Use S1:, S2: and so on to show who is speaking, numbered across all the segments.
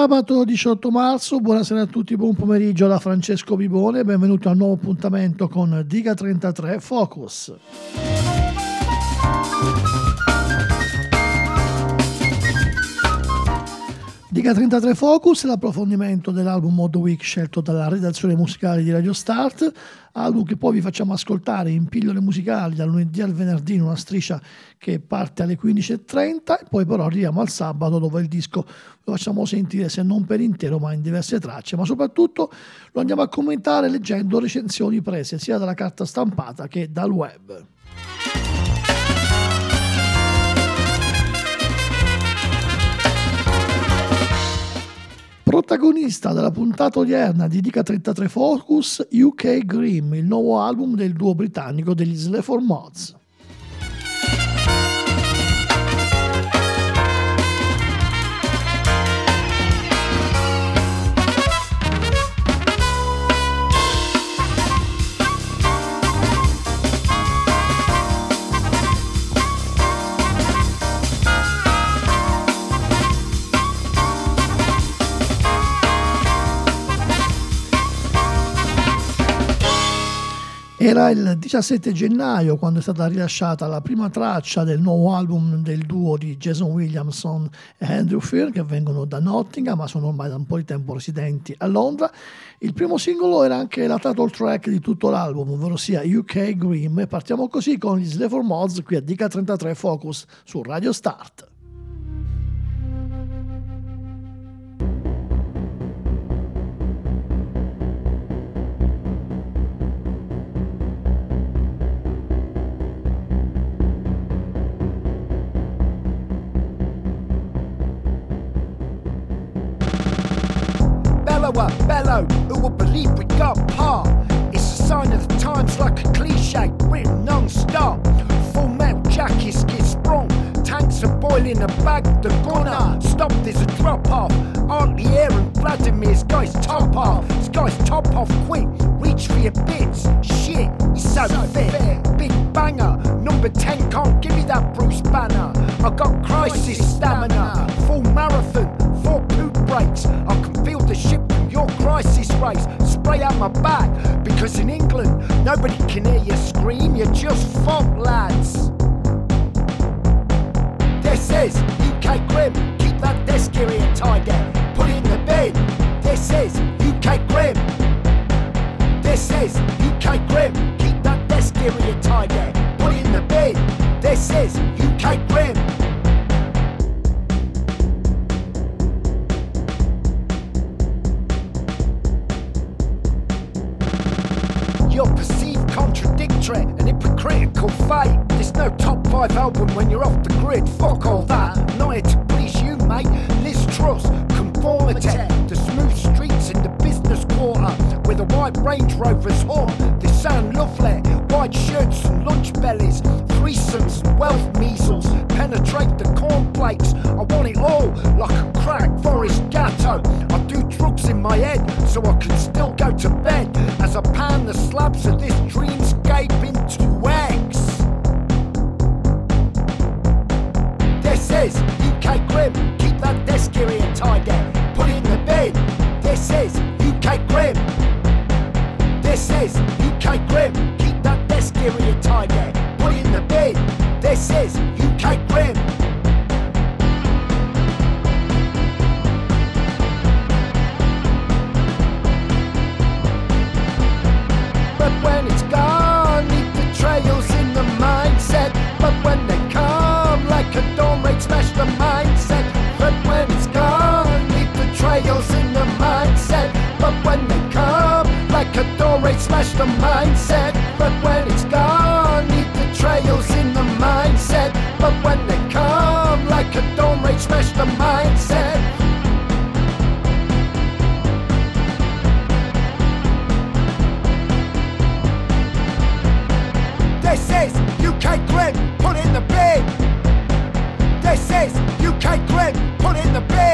S1: Sabato 18 marzo, buonasera a tutti, buon pomeriggio da Francesco Bibone, benvenuti a un nuovo appuntamento con Diga 33 Focus. Diga 33 Focus, l'approfondimento dell'album Mod Week scelto dalla redazione musicale di Radio Start, album che poi vi facciamo ascoltare in pillole musicali dal lunedì al venerdì in una striscia che parte alle 15.30 e poi però arriviamo al sabato dove il disco lo facciamo sentire se non per intero ma in diverse tracce, ma soprattutto lo andiamo a commentare leggendo recensioni prese sia dalla carta stampata che dal web. Protagonista della puntata odierna di Dica 33 Focus, UK Grimm, il nuovo album del duo britannico degli Sleaford Mods. Era il 17 gennaio quando è stata rilasciata la prima traccia del nuovo album del duo di Jason Williamson e Andrew Fear che vengono da Nottingham ma sono ormai da un po' di tempo residenti a Londra. Il primo singolo era anche la title track di tutto l'album, ovvero sia UK Grimm e partiamo così con gli Slaver Mods qui a Dica 33 Focus su Radio Start. Bellower, bellow, who will believe we got par? It's a sign of the times like a cliche, written non-stop. Full metal jackets get sprung, tanks are boiling a bag, the gunner. Stop, there's a drop off. Aren't Air and Vladimir's guys top off. This guy's top off quick, reach for your bits. Shit, he's so, so fit. Big banger, number 10 can't give me that Bruce Banner. I got crisis stamina, full marathon, four poop breaks. I Spray out my back because in England nobody can hear you scream. You're just fop lads. This is UK Grim. Keep that desk area tidy. Put it in the bin. This is UK Grim. This is UK Grim. Keep that desk area tidy. Put it in the bin. This is UK Grim. An hypocritical fate. There's no top five album when you're off the grid. Fuck all that. Not here to please you, mate. Liz Truss, conformity. The smooth streets in the business quarter with a white Range Rover's horn. They sound lovely. White shirts and lunch bellies, threesomes and wealth measles. Penetrate the cornflakes. I want it all like a crack forest gatto. I do drugs in my head so I can still go to bed as I pan the slabs of this dreamscape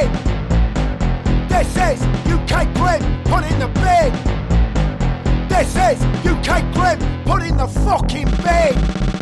S1: in. This is UK Grim, put in the bin. This is UK Grim,
S2: put in the fucking bin!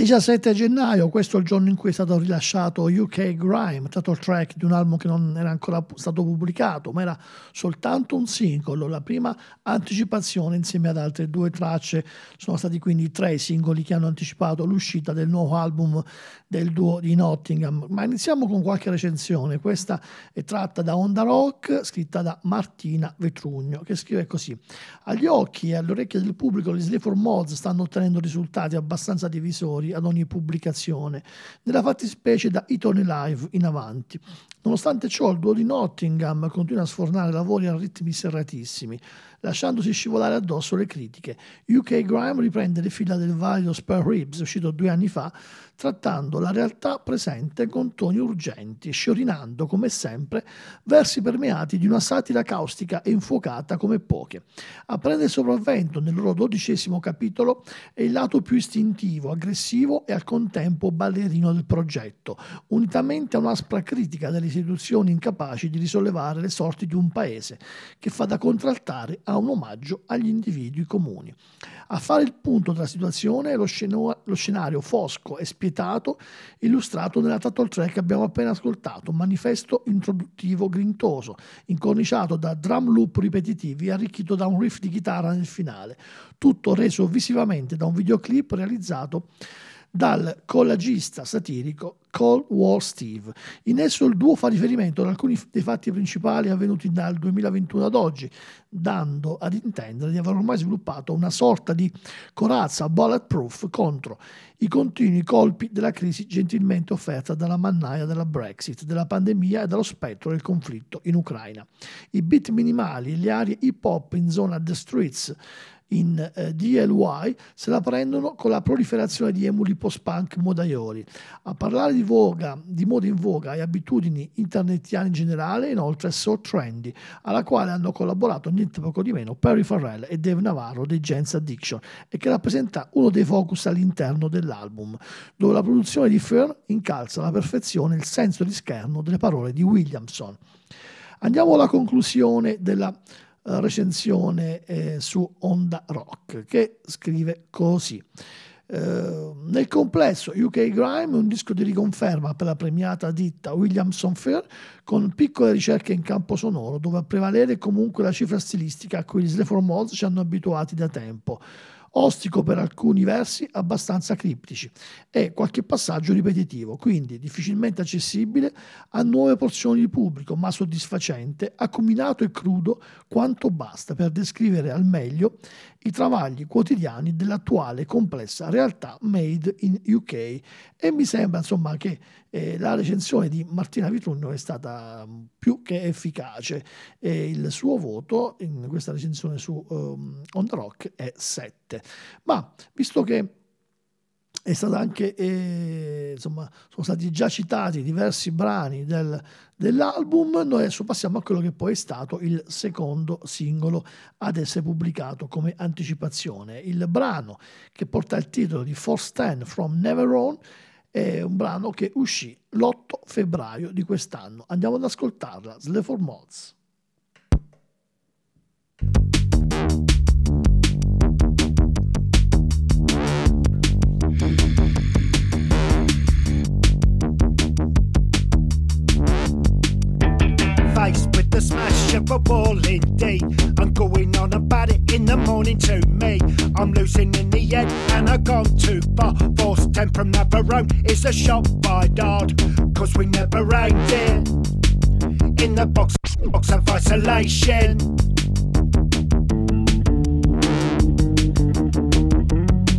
S3: 17 gennaio, questo è il giorno in cui è stato rilasciato UK Grime, title track di un album che non era ancora stato pubblicato, ma era soltanto un singolo, la prima anticipazione insieme ad altre due tracce. Sono stati quindi tre singoli che hanno anticipato l'uscita del nuovo album del duo di Nottingham. Ma iniziamo con qualche recensione. Questa è tratta da Onda Rock, scritta da Martina Vetrugno, che scrive così: Agli occhi e alle orecchie del pubblico, gli Slay for Mods stanno ottenendo risultati abbastanza divisori ad ogni pubblicazione, nella fattispecie da Itony Live in avanti. Nonostante ciò, il duo di Nottingham continua a sfornare lavori a ritmi serratissimi, lasciandosi scivolare addosso le critiche. UK Grime riprende le fila del valido Spare Ribs, uscito due anni fa, trattando la realtà presente con toni urgenti, sciorinando, come sempre, versi permeati di una satira caustica e infuocata come poche. A prendere sopravvento nel loro dodicesimo capitolo è il lato più istintivo, aggressivo e al contempo ballerino del progetto, unitamente a un'aspra critica delle istituzioni incapaci di risollevare le sorti di un paese, che fa da contraltare un omaggio agli individui comuni. A fare il punto della situazione è lo, sceno- lo scenario fosco e spietato illustrato nella title track che abbiamo appena ascoltato, manifesto introduttivo grintoso, incorniciato da drum loop ripetitivi arricchito da un riff di chitarra nel finale, tutto reso visivamente da un videoclip realizzato dal collagista satirico Cold War Steve. In esso il duo fa riferimento ad alcuni dei fatti principali avvenuti dal 2021 ad oggi, dando ad intendere di aver ormai sviluppato una sorta di corazza bulletproof contro i continui colpi della crisi gentilmente offerta dalla mannaia della Brexit, della pandemia e dallo spettro del conflitto in Ucraina. I beat minimali e le aree hip hop in zona The Streets in eh, DLY se la prendono con la proliferazione di emuli post-punk modaioli. A parlare di, voga, di moda in voga e abitudini internetiane in generale, inoltre So Trendy, alla quale hanno collaborato niente poco di meno Perry Farrell e Dave Navarro dei Gens Addiction e che rappresenta uno dei focus all'interno dell'album, dove la produzione di Fern incalza alla perfezione il senso di scherno delle parole di Williamson. Andiamo alla conclusione della recensione eh, su Onda Rock che scrive così. Uh, nel complesso UK Grime è un disco di riconferma per la premiata ditta Williamson Fair con piccole ricerche in campo sonoro dove a prevalere comunque la cifra stilistica a cui gli Sleaford Mods ci hanno abituati da tempo ostico per alcuni versi abbastanza criptici e qualche passaggio ripetitivo, quindi difficilmente accessibile a nuove porzioni di pubblico, ma soddisfacente, accominato e crudo quanto basta per descrivere al meglio i travagli quotidiani dell'attuale complessa realtà made in UK e mi sembra insomma che eh, la recensione di Martina Vitrugno è stata mm, più che efficace. E il suo voto in questa recensione su um, On The Rock è 7 ma visto che è stata anche, eh, insomma, sono stati già citati diversi brani del, dell'album, noi adesso passiamo a quello che poi è stato il secondo singolo ad essere pubblicato come anticipazione. Il brano che porta il titolo di Force 10 from Never On è un brano che uscì l'8 febbraio di quest'anno. Andiamo ad ascoltarla, Slave for Mods.
S1: The smash of a wall indeed. I'm going on about it in the morning to me. I'm losing in the end and I've gone too far. Force 10 from Navarone is a shot by Dodd. Cause we never aimed it in the box, box of isolation.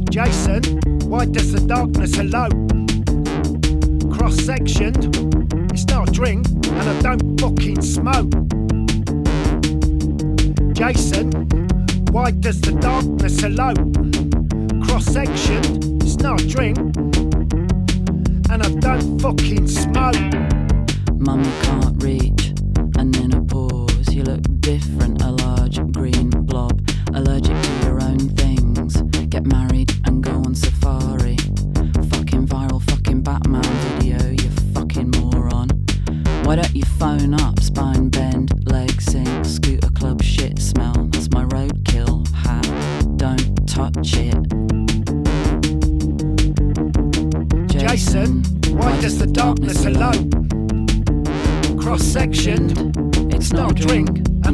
S1: Jason, why does the darkness elope? Cross sectioned it's not a drink, and I don't fucking smoke. Jason, why does the darkness elope? Cross section, it's not a drink, and I don't fucking smoke.
S4: Mummy can't reach, and then a pause. You look different, a large green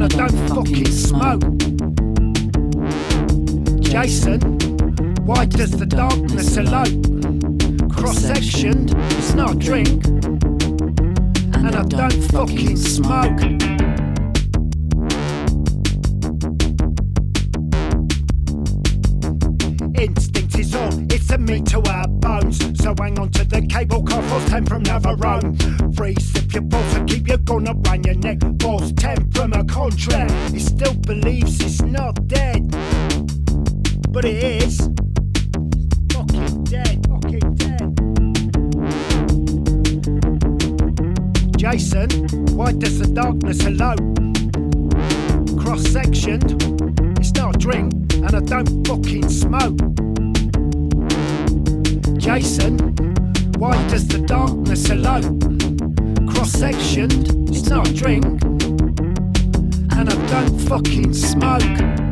S1: I don't fucking smoke. Jason, why does the darkness elope? Cross sectioned, it's not a drink, and I don't fucking smoke. Instinct is all, it's a meat to our bones. So hang on to the cable 10 from Navarone. Free sip your balls and keep your gun around your neck. Force 10 from a contract. He still believes it's not dead. But it is. Fucking dead, fucking dead. Jason, why does the darkness elope? Cross sectioned, it's not a drink, and I don't fucking smoke. Jason, why does the darkness elope? Cross sectioned, it's not a drink, and I don't fucking smoke.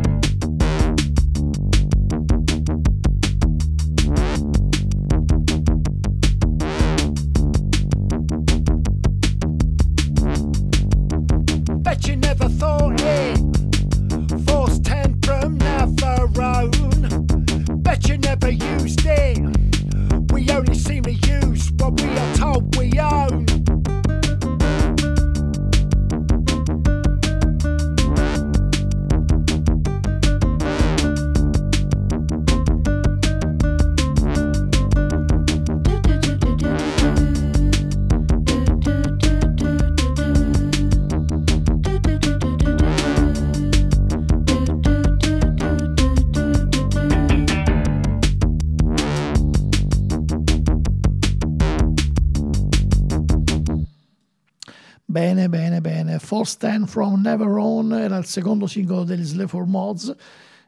S1: 10 from Never
S3: On era il secondo singolo degli Slave for Mods,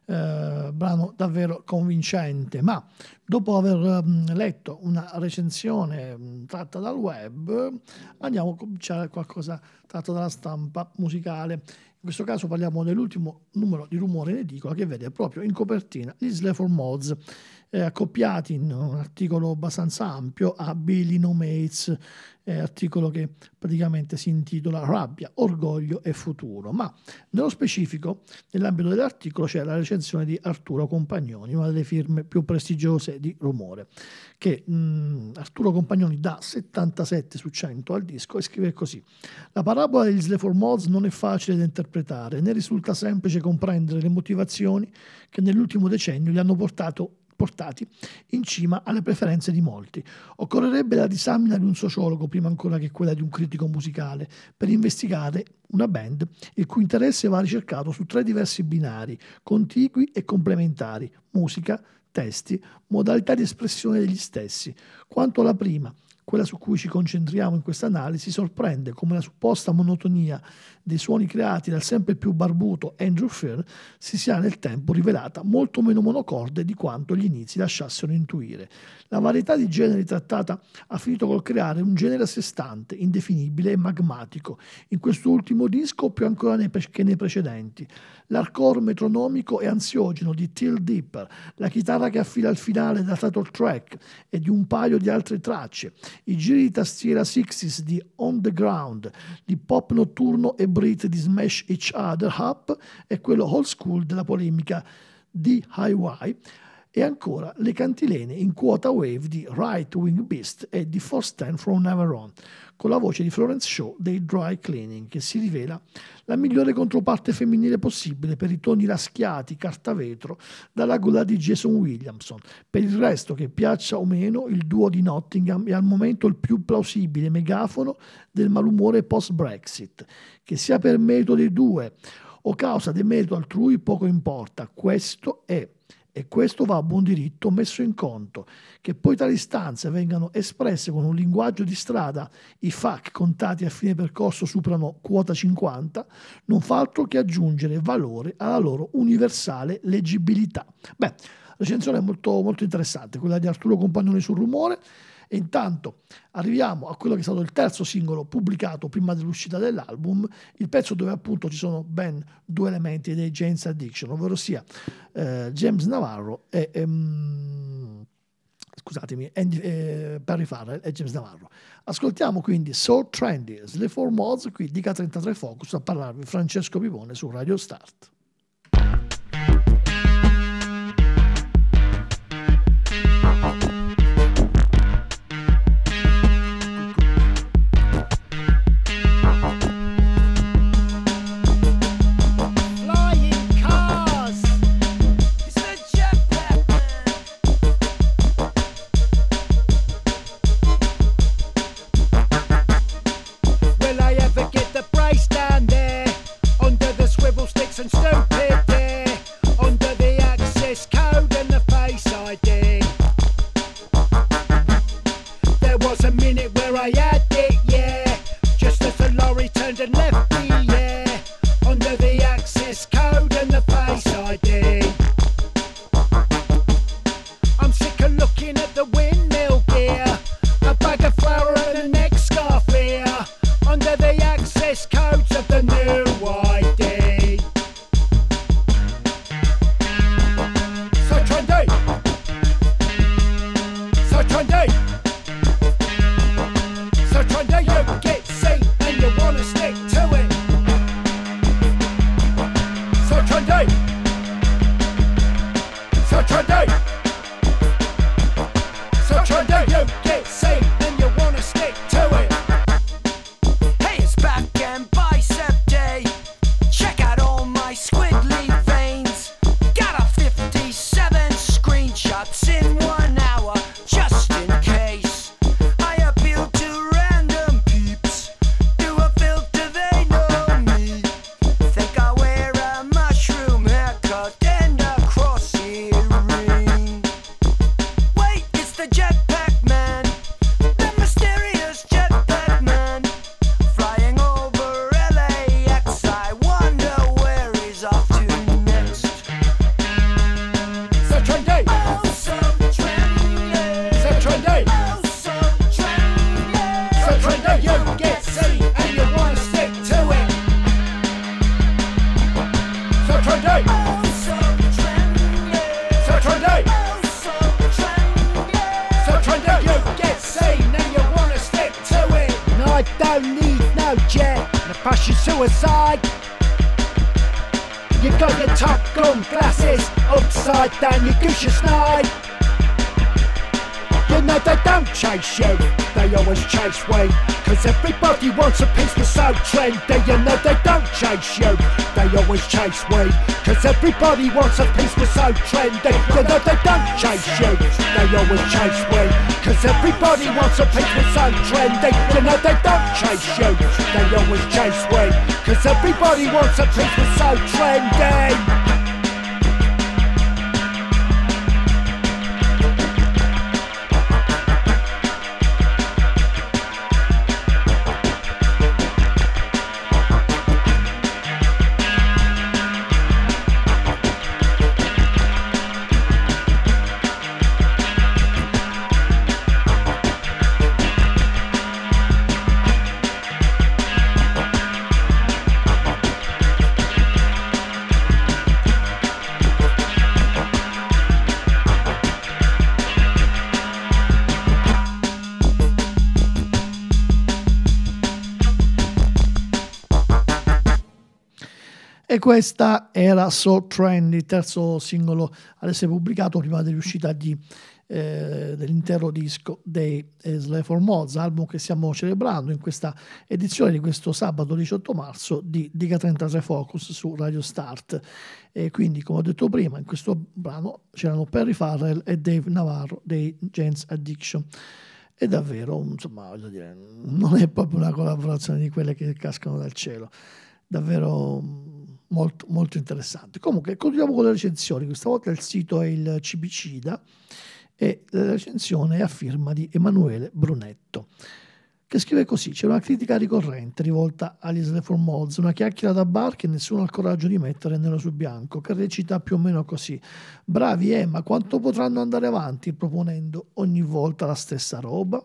S3: eh, brano davvero convincente. Ma dopo aver mm, letto una recensione mm, tratta dal web, andiamo a cominciare qualcosa tratto dalla stampa musicale. In questo caso parliamo dell'ultimo numero di Rumore in edicola che vede proprio in copertina gli Slave for Mods eh, accoppiati in un articolo abbastanza ampio a Billy No Mates, eh, articolo che praticamente si intitola Rabbia, Orgoglio e Futuro. Ma nello specifico, nell'ambito dell'articolo c'è la recensione di Arturo Compagnoni, una delle firme più prestigiose di Rumore, che mh, Arturo Compagnoni dà 77 su 100 al disco e scrive così: La parabola degli Slave for Mods non è facile da interpretare, né risulta semplice comprendere le motivazioni che nell'ultimo decennio li hanno portato portati in cima alle preferenze di molti. Occorrerebbe la disamina di un sociologo prima ancora che quella di un critico musicale per investigare una band il cui interesse va ricercato su tre diversi binari, contigui e complementari, musica, testi, modalità di espressione degli stessi. Quanto alla prima, quella su cui ci concentriamo in questa analisi, sorprende come la supposta monotonia dei suoni creati dal sempre più barbuto Andrew Fair si sia nel tempo rivelata molto meno monocorde di quanto gli inizi lasciassero intuire. La varietà di generi trattata ha finito col creare un genere a sé stante, indefinibile e magmatico, in questo ultimo disco più ancora che nei precedenti. L'hardcore metronomico e ansiogeno di Till Dipper, la chitarra che affila il finale da title track e di un paio di altre tracce, i giri di tastiera 60s di On the Ground, l'hip hop notturno e Brit di Smash Each Other Up e quello old school della polemica di Highway e ancora le cantilene in quota wave di Right Wing Beast e di Force 10 from Never On, con la voce di Florence Shaw dei Dry Cleaning, che si rivela la migliore controparte femminile possibile per i toni raschiati, carta vetro, dalla gola di Jason Williamson. Per il resto, che piaccia o meno, il duo di Nottingham è al momento il più plausibile megafono del malumore post-Brexit, che sia per merito dei due o causa del merito altrui poco importa, questo è e questo va a buon diritto messo in conto. Che poi tali istanze vengano espresse con un linguaggio di strada, i FAC contati a fine percorso superano quota 50, non fa altro che aggiungere valore alla loro universale leggibilità. Beh, recensione molto, molto interessante, quella di Arturo Compagnoni sul rumore. E intanto arriviamo a quello che è stato il terzo singolo pubblicato prima dell'uscita dell'album, il pezzo dove appunto ci sono ben due elementi dei James Addiction, ovvero sia eh, James Navarro e... Ehm, scusatemi, Andy, eh, Perry Farrell e James Navarro. Ascoltiamo quindi So Trendy, le 4 Mods, qui di K33 Focus a parlarvi Francesco Pivone su Radio Start. way.
S1: Cause everybody wants a piece of so trend. They you know they don't chase you, they always chase we. Cause everybody wants a piece of so trend. They you know they don't chase you, they always chase we. Cause everybody wants a piece of so trend.
S3: They
S1: you know they don't chase you, they always chase we. Cause everybody wants a piece of so trend. They,
S3: questa era So Trend, il terzo singolo ad essere pubblicato prima dell'uscita di, eh, dell'intero disco dei eh, Slave for Mods, album che stiamo celebrando in questa edizione di questo sabato 18 marzo di Diga 33 Focus su Radio Start. E quindi, come ho detto prima, in questo brano c'erano Perry Farrell e Dave Navarro dei James Addiction. E davvero, insomma, voglio dire, non è proprio una collaborazione di quelle che cascano dal cielo. Davvero molto, molto interessante. Comunque, continuiamo con le recensioni. Questa volta il sito è il Cibicida e la recensione è a firma di Emanuele Brunetto che scrive così: C'è una critica ricorrente rivolta agli Sleaford Mods, una chiacchiera da bar che nessuno ha il coraggio di mettere nero su bianco, che recita più o meno così: Bravi, eh, ma quanto potranno andare avanti proponendo ogni volta la stessa roba?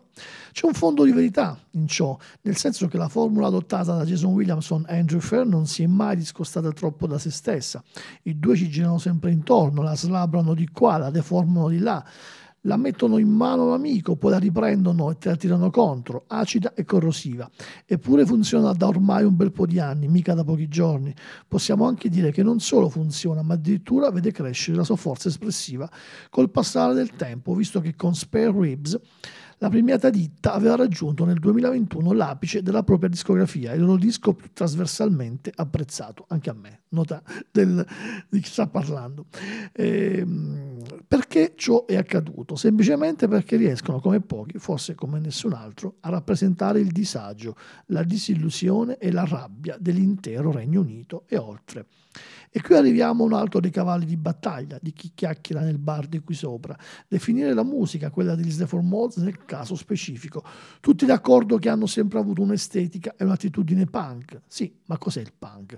S3: C'è un fondo di verità in ciò, nel senso che la formula adottata da Jason Williamson e Andrew Fair non si è mai discostata troppo da se stessa. I due ci girano sempre intorno, la slabrano di qua, la deformano di là la mettono in mano l'amico, poi la riprendono e te la tirano contro, acida e corrosiva. Eppure funziona da ormai un bel po' di anni, mica da pochi giorni. Possiamo anche dire che non solo funziona, ma addirittura vede crescere la sua forza espressiva col passare del tempo, visto che con Spare Ribs la premiata ditta aveva raggiunto nel 2021 l'apice della propria discografia, il loro disco più trasversalmente apprezzato, anche a me, nota del, di chi sta parlando. Ehm, perché ciò è accaduto? Semplicemente perché riescono come pochi, forse come nessun altro, a rappresentare il disagio, la disillusione e la rabbia dell'intero Regno Unito e oltre. E qui arriviamo a un altro dei cavalli di battaglia di chi chiacchiera nel bar di qui sopra. Definire la musica, quella degli Sleaford Mods nel caso specifico. Tutti d'accordo che hanno sempre avuto un'estetica e un'attitudine punk. Sì, ma cos'è il punk?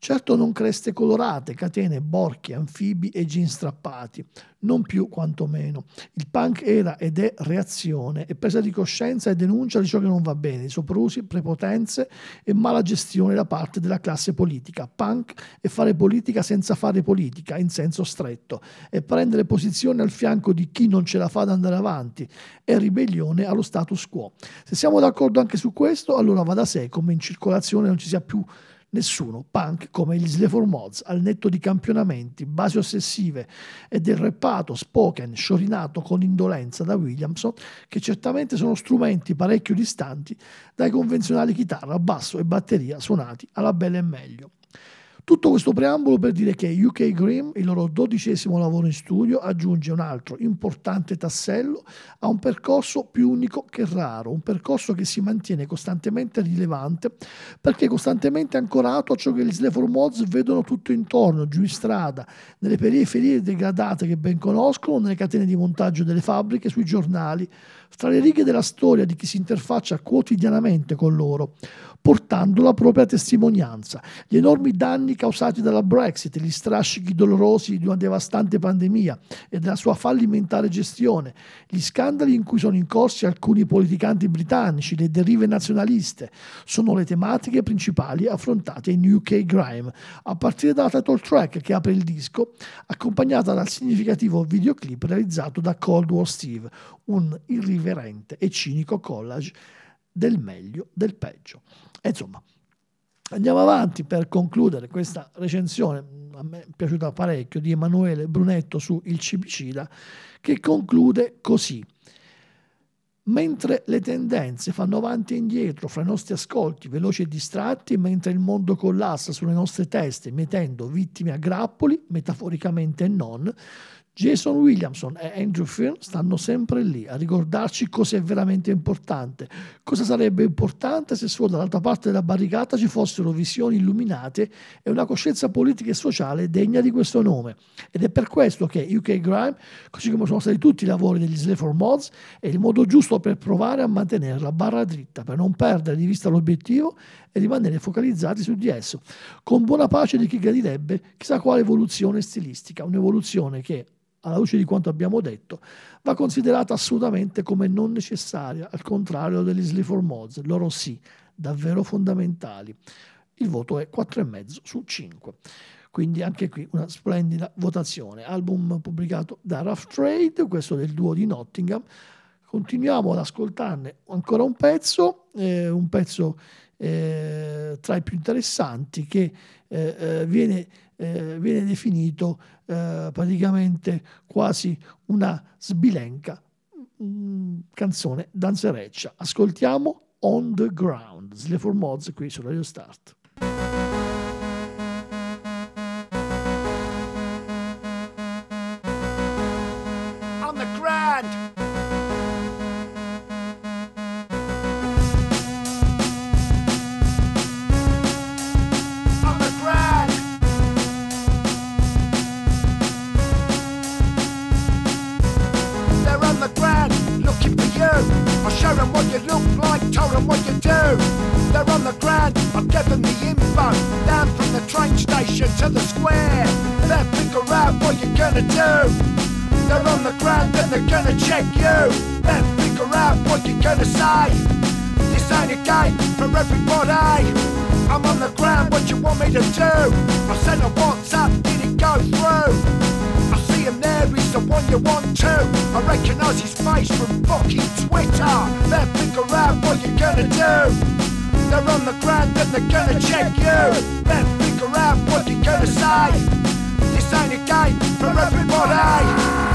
S3: Certo non creste colorate, catene, borchie, anfibi e jeans strappati, non più quantomeno. Il punk era ed è reazione e presa di coscienza e denuncia di ciò che non va bene, di soprusi, prepotenze e mala gestione da parte della classe politica. Punk è fare politica senza fare politica, in senso stretto, e prendere posizione al fianco di chi non ce la fa ad andare avanti, è ribellione allo status quo. Se siamo d'accordo anche su questo, allora va da sé come in circolazione non ci sia più Nessuno, punk come gli Sleaford Mods, al netto di campionamenti, basi ossessive e del reppato spoken sciorinato con indolenza da Williamson, che certamente sono strumenti parecchio distanti dai convenzionali chitarra, basso e batteria suonati alla bella e meglio. Tutto questo preambolo per dire che UK Grimm, il loro dodicesimo lavoro in studio, aggiunge un altro importante tassello a un percorso più unico che raro, un percorso che si mantiene costantemente rilevante perché costantemente ancorato a ciò che gli Sleaford Mods vedono tutto intorno, giù in strada, nelle periferie degradate che ben conoscono, nelle catene di montaggio delle fabbriche, sui giornali, fra le righe della storia di chi si interfaccia quotidianamente con loro, portando la propria testimonianza. Gli enormi danni causati dalla Brexit, gli strascichi dolorosi di una devastante pandemia e della sua fallimentare gestione, gli scandali in cui sono incorsi alcuni politicanti britannici, le derive nazionaliste, sono le tematiche principali affrontate in UK Grime, a partire dalla title track che apre il disco, accompagnata dal significativo videoclip realizzato da Cold War Steve, un irriverente e cinico collage del meglio del peggio. E insomma, andiamo avanti per concludere questa recensione, a me è piaciuta parecchio, di Emanuele Brunetto su Il Cibicida, che conclude così. Mentre le tendenze fanno avanti e indietro fra i nostri ascolti veloci e distratti, mentre il mondo collassa sulle nostre teste, mettendo vittime a grappoli, metaforicamente e non, Jason Williamson e Andrew Finn stanno sempre lì a ricordarci cosa è veramente importante. Cosa sarebbe importante se solo dall'altra parte della barricata ci fossero visioni illuminate e una coscienza politica e sociale degna di questo nome. Ed è per questo che UK Grime, così come sono stati tutti i lavori degli Slayer Mods, è il modo giusto per provare a mantenere la barra dritta, per non perdere di vista l'obiettivo e rimanere focalizzati su di esso, con buona pace di chi gradirebbe chissà quale evoluzione stilistica, un'evoluzione che alla luce di quanto abbiamo detto, va considerata assolutamente come non necessaria, al contrario degli Sleaford Mods, loro sì, davvero fondamentali. Il voto è 4,5 su 5. Quindi anche qui una splendida votazione. Album pubblicato da Rough Trade, questo del duo di Nottingham. Continuiamo ad ascoltarne ancora un pezzo, eh, un pezzo eh, tra i più interessanti che eh, eh viene eh, viene definito eh, praticamente quasi una sbilenca mh, mm, canzone danzereccia. Ascoltiamo On the Ground, Sleaford Mods qui su Radio Start.
S2: up told them what you do. They're on the ground, I'm giving the
S1: info. Down from the train station to the square. They'll figure out what you're gonna do. They're on the ground, then they're gonna check you. They'll figure out what you're gonna say. This ain't a game for everybody. I'm on the ground, what you want me to do? I sent a WhatsApp, did it go through? He's the one you want to. I recognise his face from fucking Twitter. Then figure out what you're gonna do. They're on the ground and they're gonna check you. Then figure out what you're gonna say. This ain't a game for everybody.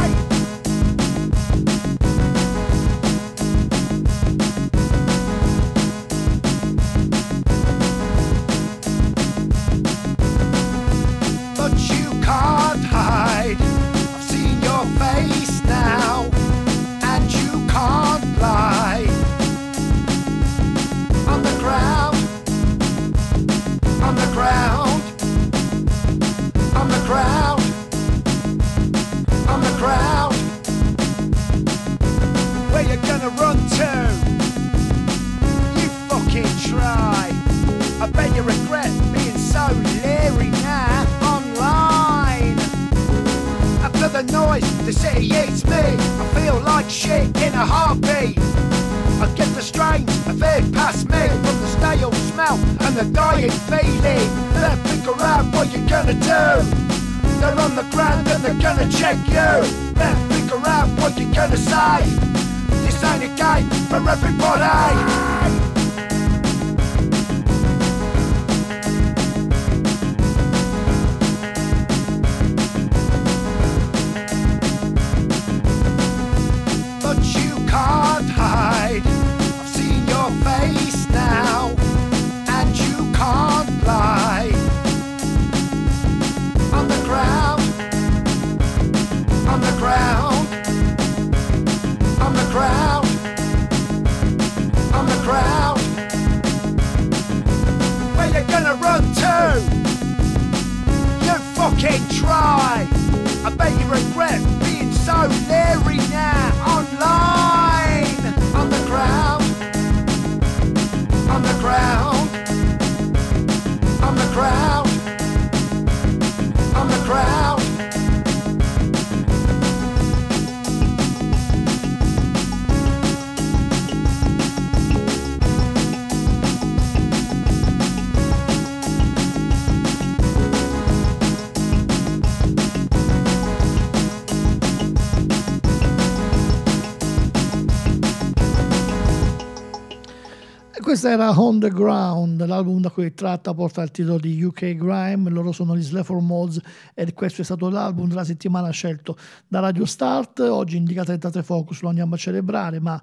S3: Questa era On the Ground, l'album da cui è tratta porta il titolo di UK Grime, loro sono gli Sleaford Mods e questo è stato l'album della settimana scelto da Radio Start, oggi indica 33 Focus, lo andiamo a celebrare, ma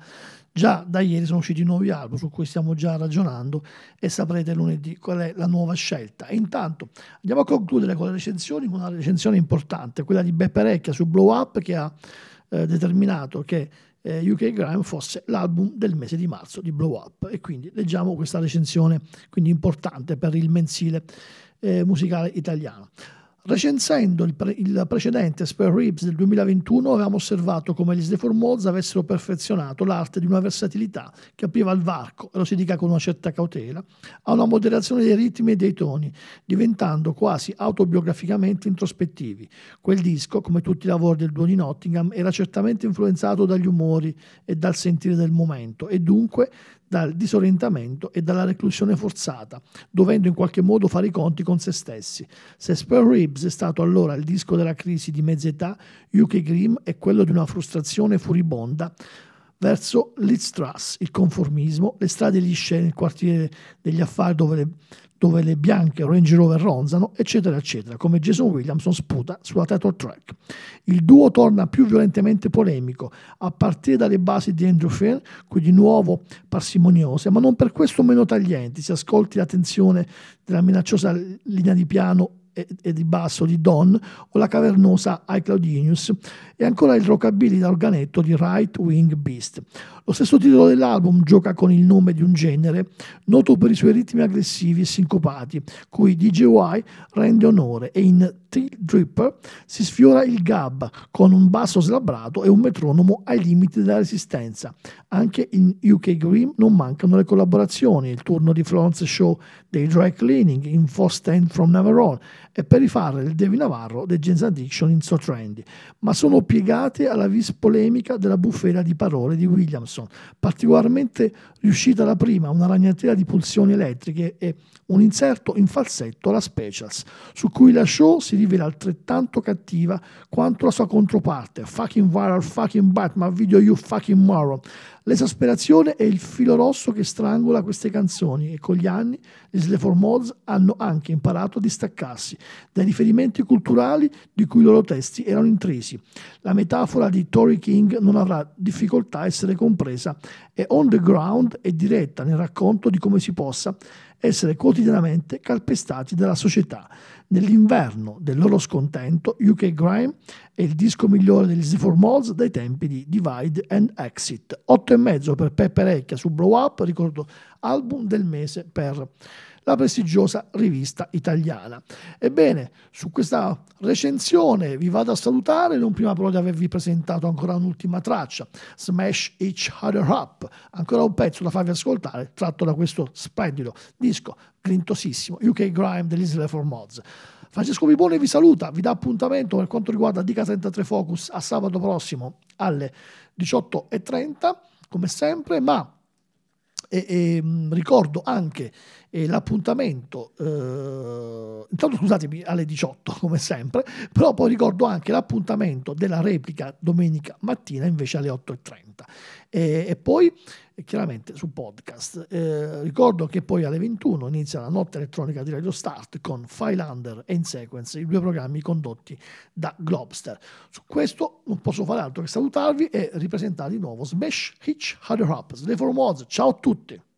S3: già da ieri sono usciti nuovi album su cui stiamo già ragionando e saprete lunedì qual è la nuova scelta. Intanto andiamo a concludere con le recensioni, con una recensione importante, quella di Beppe Recchia su Blow Up che ha eh, determinato che eh, UK Grime fosse l'album del mese di marzo di Blow Up e quindi leggiamo questa recensione quindi importante per il mensile eh, musicale italiano. Recensendo il, pre- il, precedente Spare Ribs del 2021 avevamo osservato come gli Sleaford Mods avessero perfezionato l'arte di una versatilità che apriva il varco, lo si dica con una certa cautela, a una moderazione dei ritmi e dei toni, diventando quasi autobiograficamente introspettivi. Quel disco, come tutti i lavori del duo di Nottingham, era certamente influenzato dagli umori e dal sentire del momento e dunque dal disorientamento e dalla reclusione forzata, dovendo in qualche modo fare i conti con se stessi. Se Spare Ribs è stato allora il disco della crisi di mezza età, UK Grimm è quello di una frustrazione furibonda verso l'Itstrass, il conformismo, le strade lisce nel quartiere degli affari dove le, dove le bianche Range Rover ronzano, eccetera, eccetera, come Jason Williamson sputa sulla title track. Il duo torna più violentemente polemico, a partire dalle basi di Andrew Finn, qui di nuovo parsimoniose, ma non per questo meno taglienti. Si ascolti la tensione della minacciosa linea di piano e, di basso di Don o la cavernosa I e ancora il rockabilly da organetto di Right Wing Beast. Lo stesso titolo dell'album gioca con il nome di un genere noto per i suoi ritmi aggressivi e sincopati, cui DJY rende onore e in Till Dripper si sfiora il gab con un basso slabbrato e un metronomo ai limiti della resistenza. Anche in UK Grimm non mancano le collaborazioni, il turno di Florence Show dei Dry Cleaning in Four Stand from Never On e per rifare il David Navarro dei James Addiction in So Trendy, ma sono piegate alla vis polemica della bufera di parole di Williamson, particolarmente riuscita la prima, una ragnatela di pulsioni elettriche e un inserto in falsetto alla Specials, su cui la show si rivela altrettanto cattiva quanto la sua controparte, fucking viral, fucking Batman, video you fucking moron. L'esasperazione è il filo rosso che strangola queste canzoni e con gli anni gli Sleaford Mods hanno anche imparato a distaccarsi dai riferimenti culturali di cui i loro testi erano intrisi. La metafora di Tory King non avrà difficoltà a essere compresa e on the ground è diretta nel racconto di come si possa essere quotidianamente calpestati dalla società. Nell'inverno del loro scontento, UK Grime è il disco migliore degli Z4 Mods dai tempi di Divide and Exit. 8,5 per Peppe Recchia su Blow Up, ricordo album del mese per la prestigiosa rivista italiana. Ebbene, su questa recensione vi vado a salutare, non prima però di avervi presentato ancora un'ultima traccia, Smash Each Other Up, ancora un pezzo da farvi ascoltare, tratto da questo splendido disco grintosissimo, UK Grime dell'Isle for Mods. Francesco Vibone vi saluta, vi dà appuntamento per quanto riguarda Dica 33 Focus a sabato prossimo alle 18.30, come sempre, ma e, e, ricordo anche eh, l'appuntamento, eh, intanto scusatemi alle 18 come sempre, però poi ricordo anche l'appuntamento della replica domenica mattina invece alle 8.30 e, e poi chiaramente su podcast. Eh, ricordo che poi alle 21 inizia la notte elettronica di Radio Start con Filelander e In Sequence, i due programmi condotti da Globster. Su questo non posso fare altro che salutarvi e ripresentare di nuovo Smash Hitch Harder Up. Slay for Mods, ciao a tutti!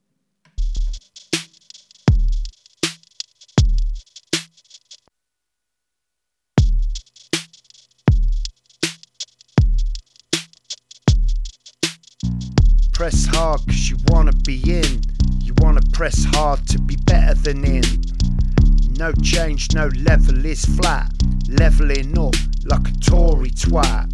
S1: Cause you wanna be in. You wanna press hard to be better than in. No change, no level is flat. Leveling up like a Tory twat.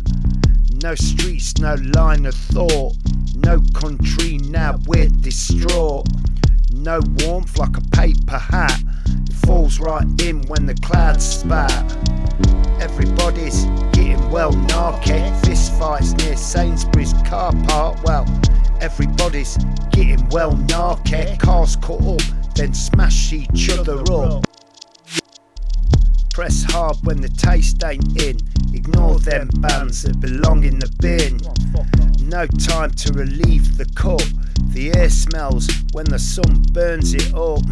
S1: No streets, no line of thought. No country, now we're distraught. No warmth like a paper hat. It falls right in when the clouds spat. Everybody's getting well narky. Fist fights near Sainsbury's car park. Well, Everybody's getting well narky, cars cut up, then smash each other up. Press hard when the taste ain't in. Ignore them bands that belong in the bin. No time to relieve the cup. The air smells when the sun burns it up.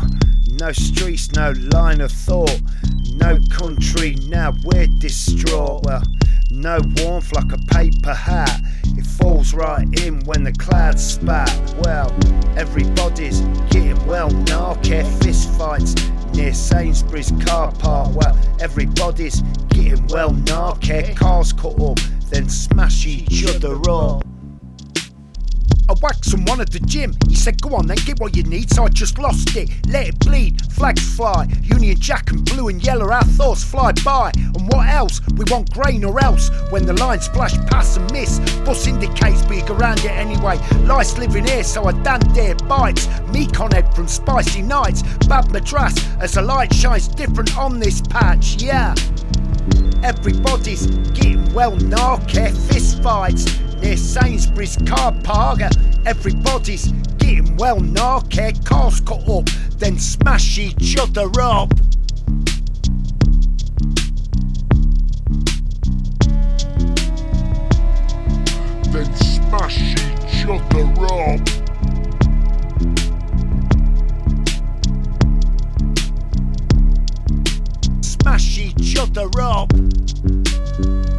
S1: No streets, no line of thought. No country, now we're distraught. Well, no warmth like a paper hat. It falls right in when the clouds spat. Well, everybody's getting well narky. Fist fights near Sainsbury's car park. Well, everybody's getting well narky. Cars cut up, then smash each other up. I whacked someone at the gym. He said, Go on then, get what you need. So I just lost it. Let it bleed. Flags fly. Union Jack and blue and yellow. Our thoughts fly by. And what else? We want grain or else. When the lines flash past and miss, bus indicates big around it anyway. Life's living here, so I damn dare bites. Me con head from spicy nights. Bad madras as the light shines different on this patch. Yeah. Everybody's getting well narky, fist fights near Sainsbury's car park. Everybody's getting well narky, cars cut up, then smash each other up. Then smash each other up. smash of the rope.